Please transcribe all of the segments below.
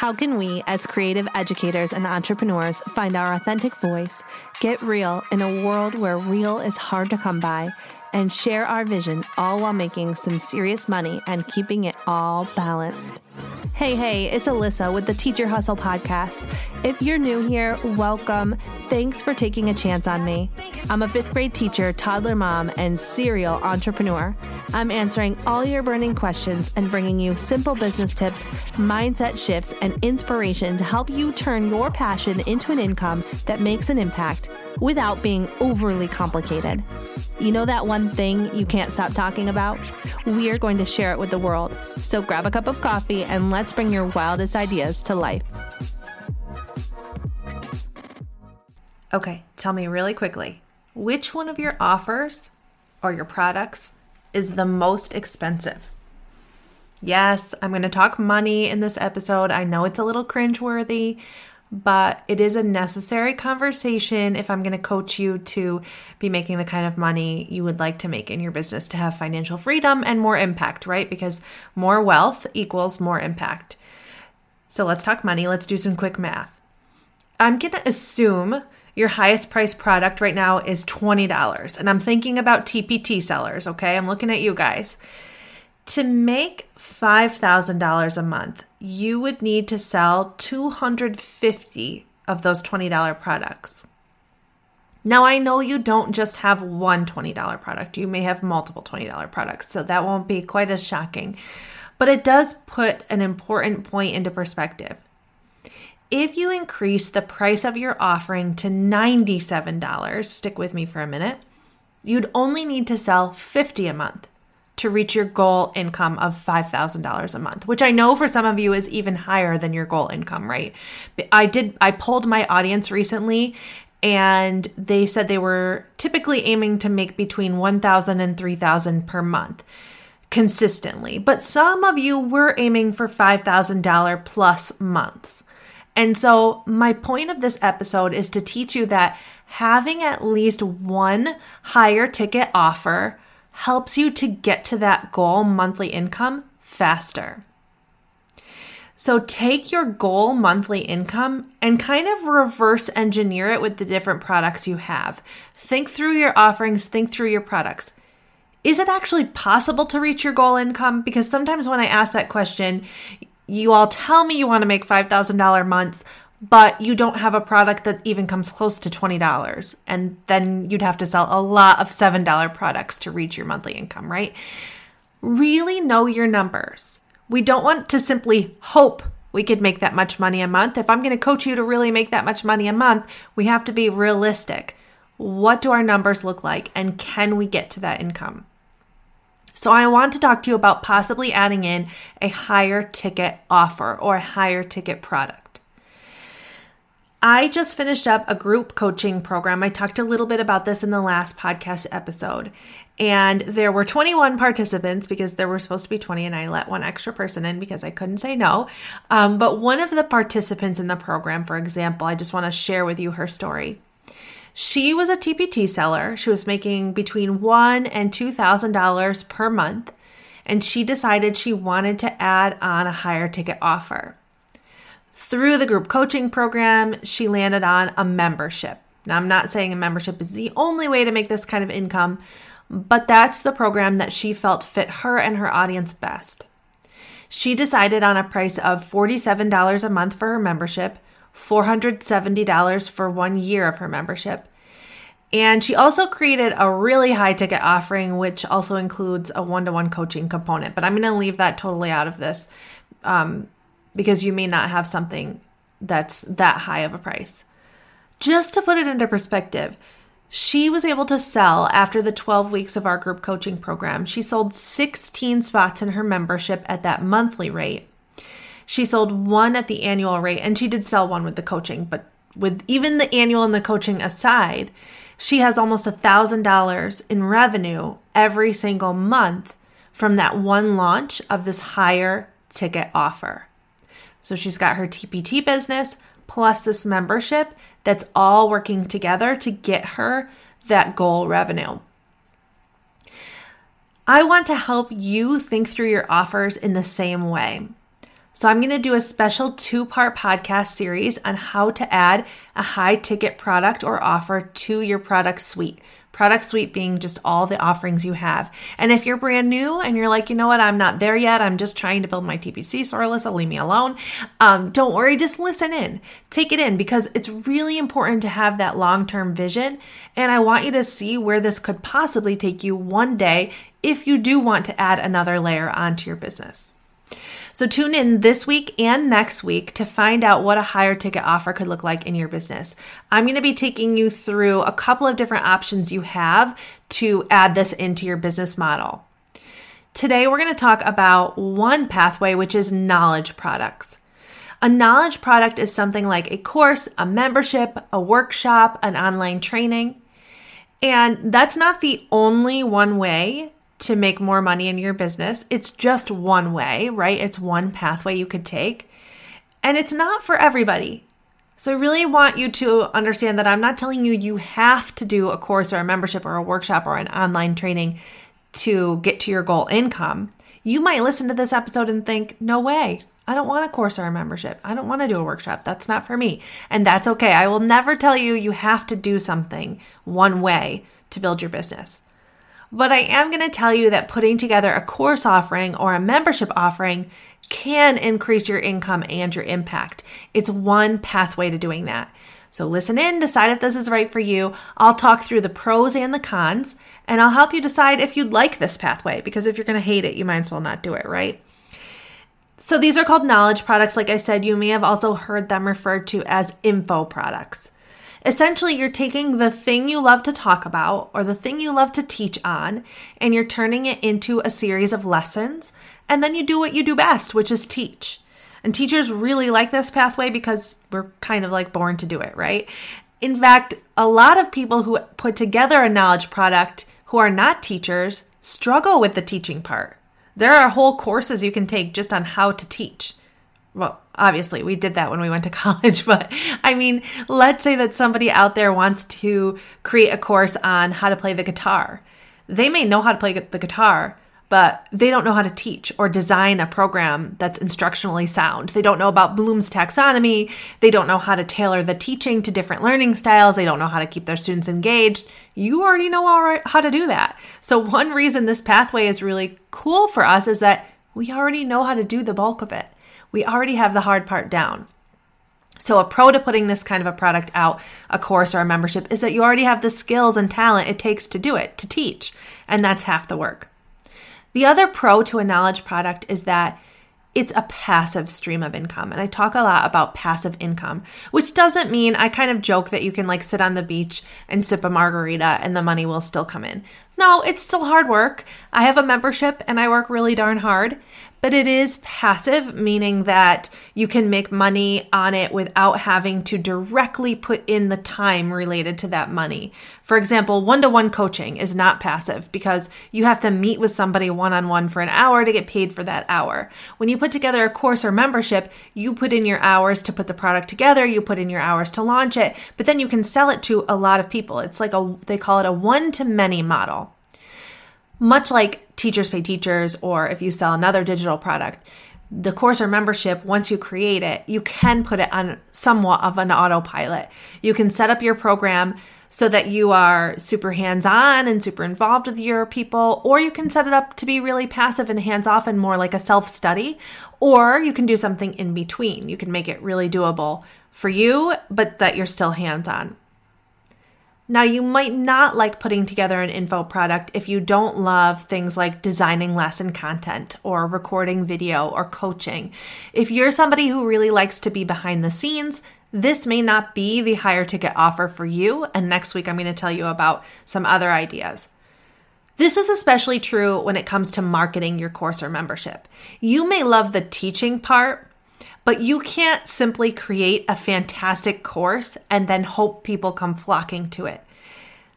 How can we, as creative educators and entrepreneurs, find our authentic voice, get real in a world where real is hard to come by, and share our vision all while making some serious money and keeping it all balanced? Hey, hey, it's Alyssa with the Teacher Hustle podcast. If you're new here, welcome. Thanks for taking a chance on me. I'm a fifth grade teacher, toddler mom, and serial entrepreneur. I'm answering all your burning questions and bringing you simple business tips, mindset shifts, and inspiration to help you turn your passion into an income that makes an impact without being overly complicated. You know that one thing you can't stop talking about? We are going to share it with the world. So grab a cup of coffee and let's bring your wildest ideas to life. Okay, tell me really quickly which one of your offers or your products is the most expensive? Yes, I'm going to talk money in this episode. I know it's a little cringeworthy, but it is a necessary conversation if I'm going to coach you to be making the kind of money you would like to make in your business to have financial freedom and more impact, right? Because more wealth equals more impact. So let's talk money. Let's do some quick math. I'm going to assume your highest price product right now is $20. And I'm thinking about TPT sellers, okay? I'm looking at you guys. To make $5,000 a month, you would need to sell 250 of those $20 products. Now, I know you don't just have one $20 product, you may have multiple $20 products, so that won't be quite as shocking. But it does put an important point into perspective. If you increase the price of your offering to $97, stick with me for a minute, you'd only need to sell 50 a month to reach your goal income of $5,000 a month, which I know for some of you is even higher than your goal income, right? I did, I polled my audience recently and they said they were typically aiming to make between 1,000 and 3,000 per month consistently. But some of you were aiming for $5,000 plus months. And so, my point of this episode is to teach you that having at least one higher ticket offer helps you to get to that goal monthly income faster. So take your goal monthly income and kind of reverse engineer it with the different products you have. Think through your offerings, think through your products. Is it actually possible to reach your goal income? Because sometimes when I ask that question, you all tell me you want to make $5,000 months, but you don't have a product that even comes close to $20. And then you'd have to sell a lot of $7 products to reach your monthly income, right? Really know your numbers. We don't want to simply hope we could make that much money a month. If I'm going to coach you to really make that much money a month, we have to be realistic. What do our numbers look like? And can we get to that income? So, I want to talk to you about possibly adding in a higher ticket offer or a higher ticket product. I just finished up a group coaching program. I talked a little bit about this in the last podcast episode. And there were 21 participants because there were supposed to be 20, and I let one extra person in because I couldn't say no. Um, but one of the participants in the program, for example, I just want to share with you her story. She was a TPT seller. She was making between one and two thousand dollars per month, and she decided she wanted to add on a higher ticket offer. Through the group coaching program, she landed on a membership. Now, I'm not saying a membership is the only way to make this kind of income, but that's the program that she felt fit her and her audience best. She decided on a price of $47 a month for her membership, $470 for one year of her membership. And she also created a really high ticket offering, which also includes a one to one coaching component. But I'm going to leave that totally out of this um, because you may not have something that's that high of a price. Just to put it into perspective, she was able to sell after the 12 weeks of our group coaching program. She sold 16 spots in her membership at that monthly rate. She sold one at the annual rate, and she did sell one with the coaching, but with even the annual and the coaching aside, she has almost a $1,000 in revenue every single month from that one launch of this higher ticket offer. So she's got her TPT business plus this membership that's all working together to get her that goal revenue. I want to help you think through your offers in the same way. So, I'm going to do a special two part podcast series on how to add a high ticket product or offer to your product suite. Product suite being just all the offerings you have. And if you're brand new and you're like, you know what, I'm not there yet, I'm just trying to build my TPT, so Alyssa, leave me alone. Um, don't worry, just listen in, take it in because it's really important to have that long term vision. And I want you to see where this could possibly take you one day if you do want to add another layer onto your business. So tune in this week and next week to find out what a higher ticket offer could look like in your business. I'm going to be taking you through a couple of different options you have to add this into your business model. Today, we're going to talk about one pathway, which is knowledge products. A knowledge product is something like a course, a membership, a workshop, an online training. And that's not the only one way to make more money in your business. It's just one way, right? It's one pathway you could take. And it's not for everybody. So I really want you to understand that I'm not telling you you have to do a course or a membership or a workshop or an online training to get to your goal income. You might listen to this episode and think, no way. I don't want a course or a membership. I don't want to do a workshop. That's not for me. And that's okay. I will never tell you you have to do something one way to build your business. But I am going to tell you that putting together a course offering or a membership offering can increase your income and your impact. It's one pathway to doing that. So listen in, decide if this is right for you. I'll talk through the pros and the cons, and I'll help you decide if you'd like this pathway because if you're going to hate it, you might as well not do it, right? So these are called knowledge products. Like I said, you may have also heard them referred to as info products. Essentially, you're taking the thing you love to talk about or the thing you love to teach on, and you're turning it into a series of lessons. And then you do what you do best, which is teach. And teachers really like this pathway because we're kind of like born to do it, right? In fact, a lot of people who put together a knowledge product who are not teachers struggle with the teaching part. There are whole courses you can take just on how to teach well, obviously we did that when we went to college, but I mean, let's say that somebody out there wants to create a course on how to play the guitar. They may know how to play the guitar, but they don't know how to teach or design a program that's instructionally sound. They don't know about Bloom's taxonomy. They don't know how to tailor the teaching to different learning styles. They don't know how to keep their students engaged. You already know all right how to do that. So one reason this pathway is really cool for us is that we already know how to do the bulk of it we already have the hard part down. So, a pro to putting this kind of a product out, a course or a membership, is that you already have the skills and talent it takes to do it, to teach, and that's half the work. The other pro to a knowledge product is that it's a passive stream of income. And I talk a lot about passive income, which doesn't mean I kind of joke that you can like sit on the beach and sip a margarita and the money will still come in. No, it's still hard work. I have a membership and I work really darn hard, but it is passive, meaning that you can make money on it without having to directly put in the time related to that money. For example, one to one coaching is not passive because you have to meet with somebody one on one for an hour to get paid for that hour. When you put together a course or membership, you put in your hours to put the product together, you put in your hours to launch it, but then you can sell it to a lot of people. It's like a, they call it a one to many model. Much like teachers pay teachers, or if you sell another digital product, the course or membership, once you create it, you can put it on somewhat of an autopilot. You can set up your program so that you are super hands on and super involved with your people, or you can set it up to be really passive and hands off and more like a self study, or you can do something in between. You can make it really doable for you, but that you're still hands on. Now, you might not like putting together an info product if you don't love things like designing lesson content or recording video or coaching. If you're somebody who really likes to be behind the scenes, this may not be the higher ticket offer for you. And next week, I'm going to tell you about some other ideas. This is especially true when it comes to marketing your course or membership. You may love the teaching part, but you can't simply create a fantastic course and then hope people come flocking to it.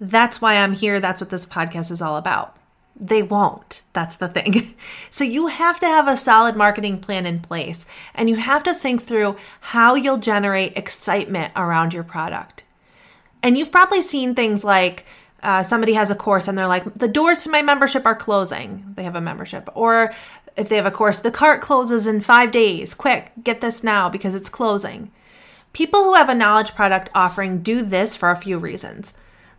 That's why I'm here. That's what this podcast is all about. They won't. That's the thing. So you have to have a solid marketing plan in place and you have to think through how you'll generate excitement around your product. And you've probably seen things like uh, somebody has a course and they're like, the doors to my membership are closing. They have a membership. Or if they have a course, the cart closes in five days. Quick, get this now because it's closing. People who have a knowledge product offering do this for a few reasons.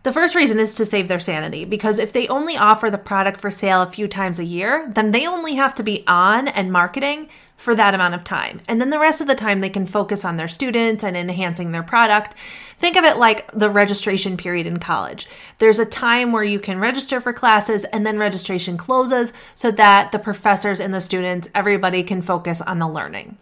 The first reason is to save their sanity because if they only offer the product for sale a few times a year, then they only have to be on and marketing for that amount of time. And then the rest of the time they can focus on their students and enhancing their product. Think of it like the registration period in college. There's a time where you can register for classes and then registration closes so that the professors and the students, everybody can focus on the learning.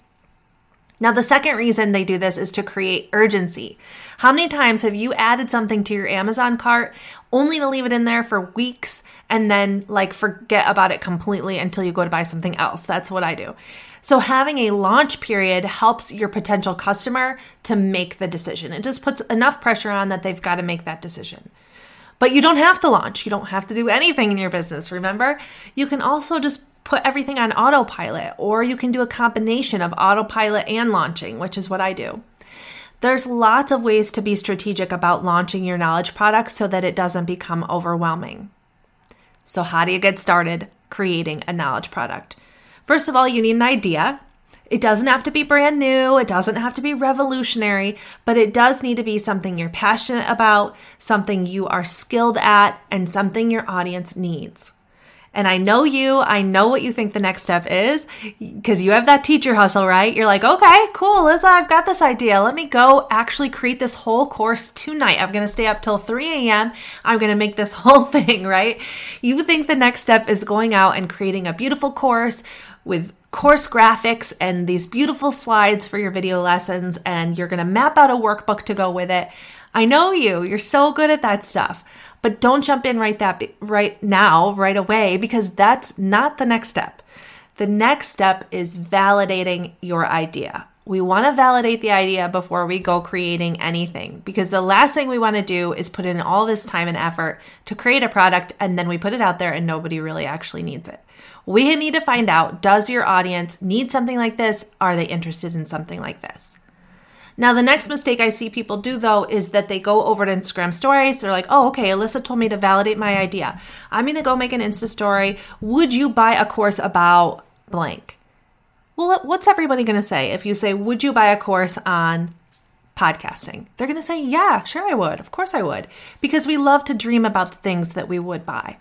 Now, the second reason they do this is to create urgency. How many times have you added something to your Amazon cart only to leave it in there for weeks and then like forget about it completely until you go to buy something else? That's what I do. So, having a launch period helps your potential customer to make the decision. It just puts enough pressure on that they've got to make that decision. But you don't have to launch. You don't have to do anything in your business, remember? You can also just put everything on autopilot, or you can do a combination of autopilot and launching, which is what I do. There's lots of ways to be strategic about launching your knowledge products so that it doesn't become overwhelming. So, how do you get started creating a knowledge product? First of all, you need an idea. It doesn't have to be brand new, it doesn't have to be revolutionary, but it does need to be something you're passionate about, something you are skilled at, and something your audience needs. And I know you, I know what you think the next step is because you have that teacher hustle, right? You're like, okay, cool, Liza, I've got this idea. Let me go actually create this whole course tonight. I'm going to stay up till 3 a.m. I'm going to make this whole thing, right? You think the next step is going out and creating a beautiful course with course graphics and these beautiful slides for your video lessons, and you're going to map out a workbook to go with it. I know you, you're so good at that stuff. But don't jump in right that right now, right away because that's not the next step. The next step is validating your idea. We want to validate the idea before we go creating anything because the last thing we want to do is put in all this time and effort to create a product and then we put it out there and nobody really actually needs it. We need to find out does your audience need something like this? Are they interested in something like this? Now, the next mistake I see people do though is that they go over to Instagram stories. They're like, oh, okay, Alyssa told me to validate my idea. I'm going to go make an Insta story. Would you buy a course about blank? Well, what's everybody going to say if you say, would you buy a course on podcasting? They're going to say, yeah, sure, I would. Of course, I would. Because we love to dream about the things that we would buy.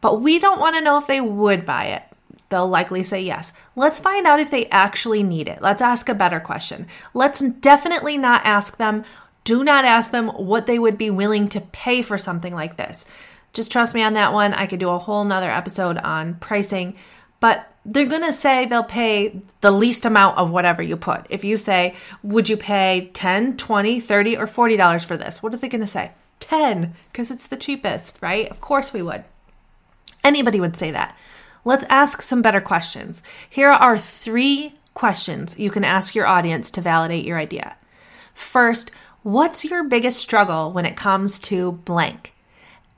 But we don't want to know if they would buy it they'll likely say yes. Let's find out if they actually need it. Let's ask a better question. Let's definitely not ask them, do not ask them what they would be willing to pay for something like this. Just trust me on that one. I could do a whole nother episode on pricing, but they're going to say they'll pay the least amount of whatever you put. If you say, would you pay 10, 20, 30, or $40 for this? What are they going to say? 10, because it's the cheapest, right? Of course we would. Anybody would say that. Let's ask some better questions. Here are three questions you can ask your audience to validate your idea. First, what's your biggest struggle when it comes to blank?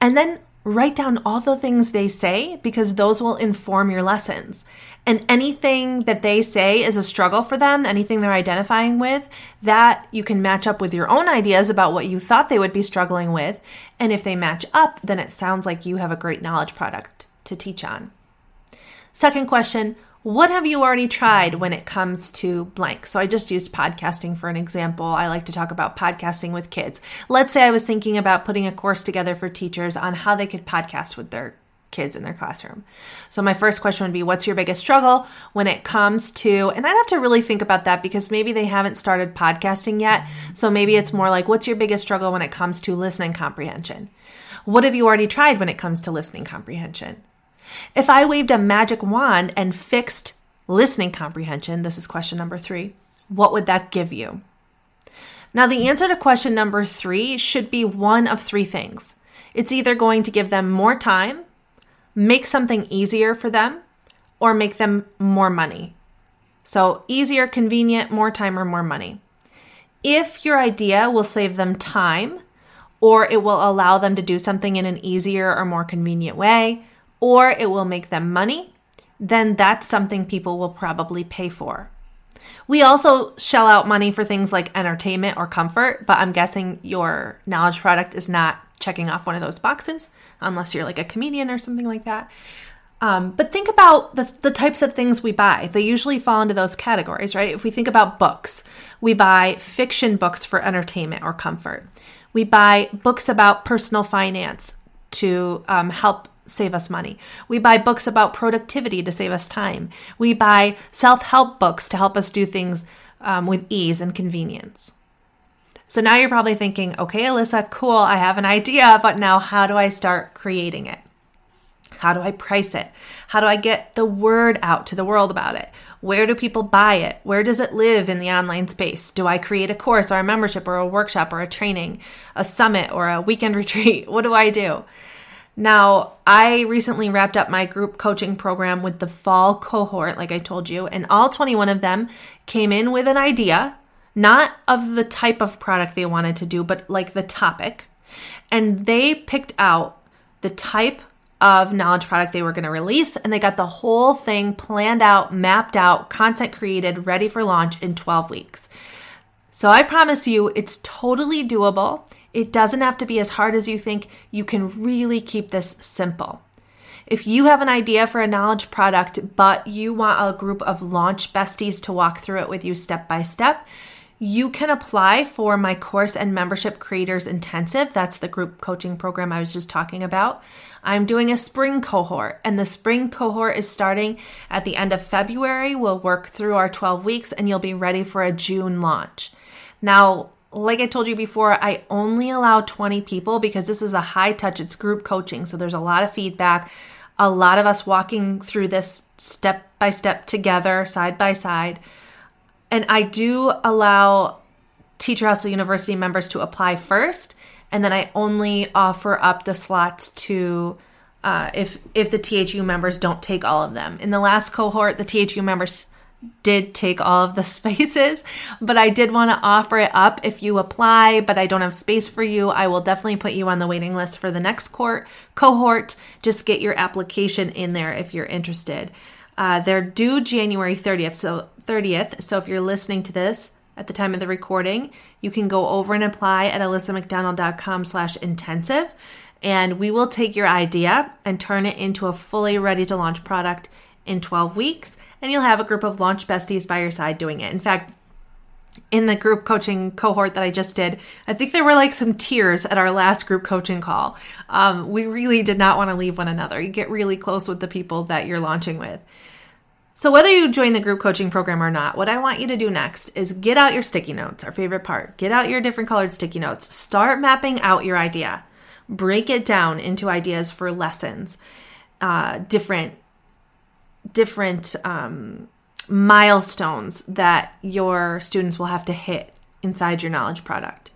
And then write down all the things they say because those will inform your lessons. And anything that they say is a struggle for them, anything they're identifying with, that you can match up with your own ideas about what you thought they would be struggling with. And if they match up, then it sounds like you have a great knowledge product to teach on. Second question What have you already tried when it comes to blank? So I just used podcasting for an example. I like to talk about podcasting with kids. Let's say I was thinking about putting a course together for teachers on how they could podcast with their kids in their classroom. So my first question would be what's your biggest struggle when it comes to and I'd have to really think about that because maybe they haven't started podcasting yet. So maybe it's more like what's your biggest struggle when it comes to listening comprehension? What have you already tried when it comes to listening comprehension? If I waved a magic wand and fixed listening comprehension, this is question number three, what would that give you? Now, the answer to question number three should be one of three things. It's either going to give them more time, make something easier for them, or make them more money. So, easier, convenient, more time, or more money. If your idea will save them time, or it will allow them to do something in an easier or more convenient way, or it will make them money, then that's something people will probably pay for. We also shell out money for things like entertainment or comfort, but I'm guessing your knowledge product is not checking off one of those boxes unless you're like a comedian or something like that. Um, but think about the, the types of things we buy. They usually fall into those categories, right? If we think about books, we buy fiction books for entertainment or comfort. We buy books about personal finance to um, help save us money. We buy books about productivity to save us time. We buy self help books to help us do things um, with ease and convenience. So now you're probably thinking, okay, Alyssa, cool, I have an idea, but now how do I start creating it? How do I price it? How do I get the word out to the world about it? Where do people buy it? Where does it live in the online space? Do I create a course or a membership or a workshop or a training, a summit or a weekend retreat? What do I do? Now, I recently wrapped up my group coaching program with the fall cohort, like I told you, and all 21 of them came in with an idea, not of the type of product they wanted to do, but like the topic. And they picked out the type of knowledge product they were going to release, and they got the whole thing planned out, mapped out, content created, ready for launch in 12 weeks. So I promise you, it's totally doable. It doesn't have to be as hard as you think. You can really keep this simple. If you have an idea for a knowledge product, but you want a group of launch besties to walk through it with you step by step, you can apply for my course and membership creators intensive. That's the group coaching program I was just talking about. I'm doing a spring cohort, and the spring cohort is starting at the end of February. We'll work through our 12 weeks, and you'll be ready for a June launch. Now, like I told you before, I only allow 20 people because this is a high touch, it's group coaching. So there's a lot of feedback, a lot of us walking through this step by step together, side by side. And I do allow Teacher Hustle University members to apply first, and then I only offer up the slots to uh, if if the THU members don't take all of them. In the last cohort, the THU members did take all of the spaces, but I did want to offer it up if you apply, but I don't have space for you. I will definitely put you on the waiting list for the next court, cohort. Just get your application in there if you're interested. Uh, they're due January 30th. So 30th. So if you're listening to this at the time of the recording, you can go over and apply at alyssamcdonald.com slash intensive. And we will take your idea and turn it into a fully ready to launch product in 12 weeks. And you'll have a group of launch besties by your side doing it. In fact, in the group coaching cohort that I just did, I think there were like some tears at our last group coaching call. Um, we really did not want to leave one another. You get really close with the people that you're launching with. So, whether you join the group coaching program or not, what I want you to do next is get out your sticky notes, our favorite part. Get out your different colored sticky notes. Start mapping out your idea. Break it down into ideas for lessons, uh, different, different um, milestones that your students will have to hit inside your knowledge product.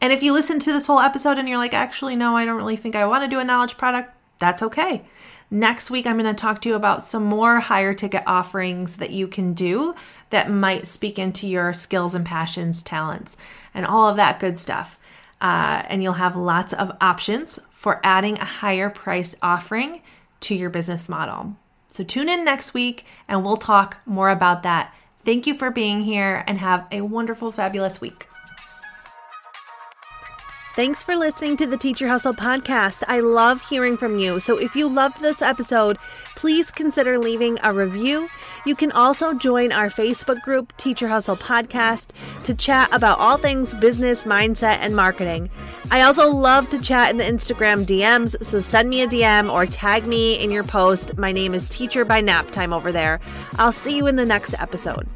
And if you listen to this whole episode and you're like, actually, no, I don't really think I want to do a knowledge product, that's okay. Next week, I'm going to talk to you about some more higher ticket offerings that you can do that might speak into your skills and passions, talents, and all of that good stuff. Uh, and you'll have lots of options for adding a higher price offering to your business model. So tune in next week and we'll talk more about that. Thank you for being here and have a wonderful, fabulous week. Thanks for listening to the Teacher Hustle podcast. I love hearing from you. So if you loved this episode, please consider leaving a review. You can also join our Facebook group, Teacher Hustle Podcast, to chat about all things business, mindset, and marketing. I also love to chat in the Instagram DMs, so send me a DM or tag me in your post. My name is Teacher by Nap Time over there. I'll see you in the next episode.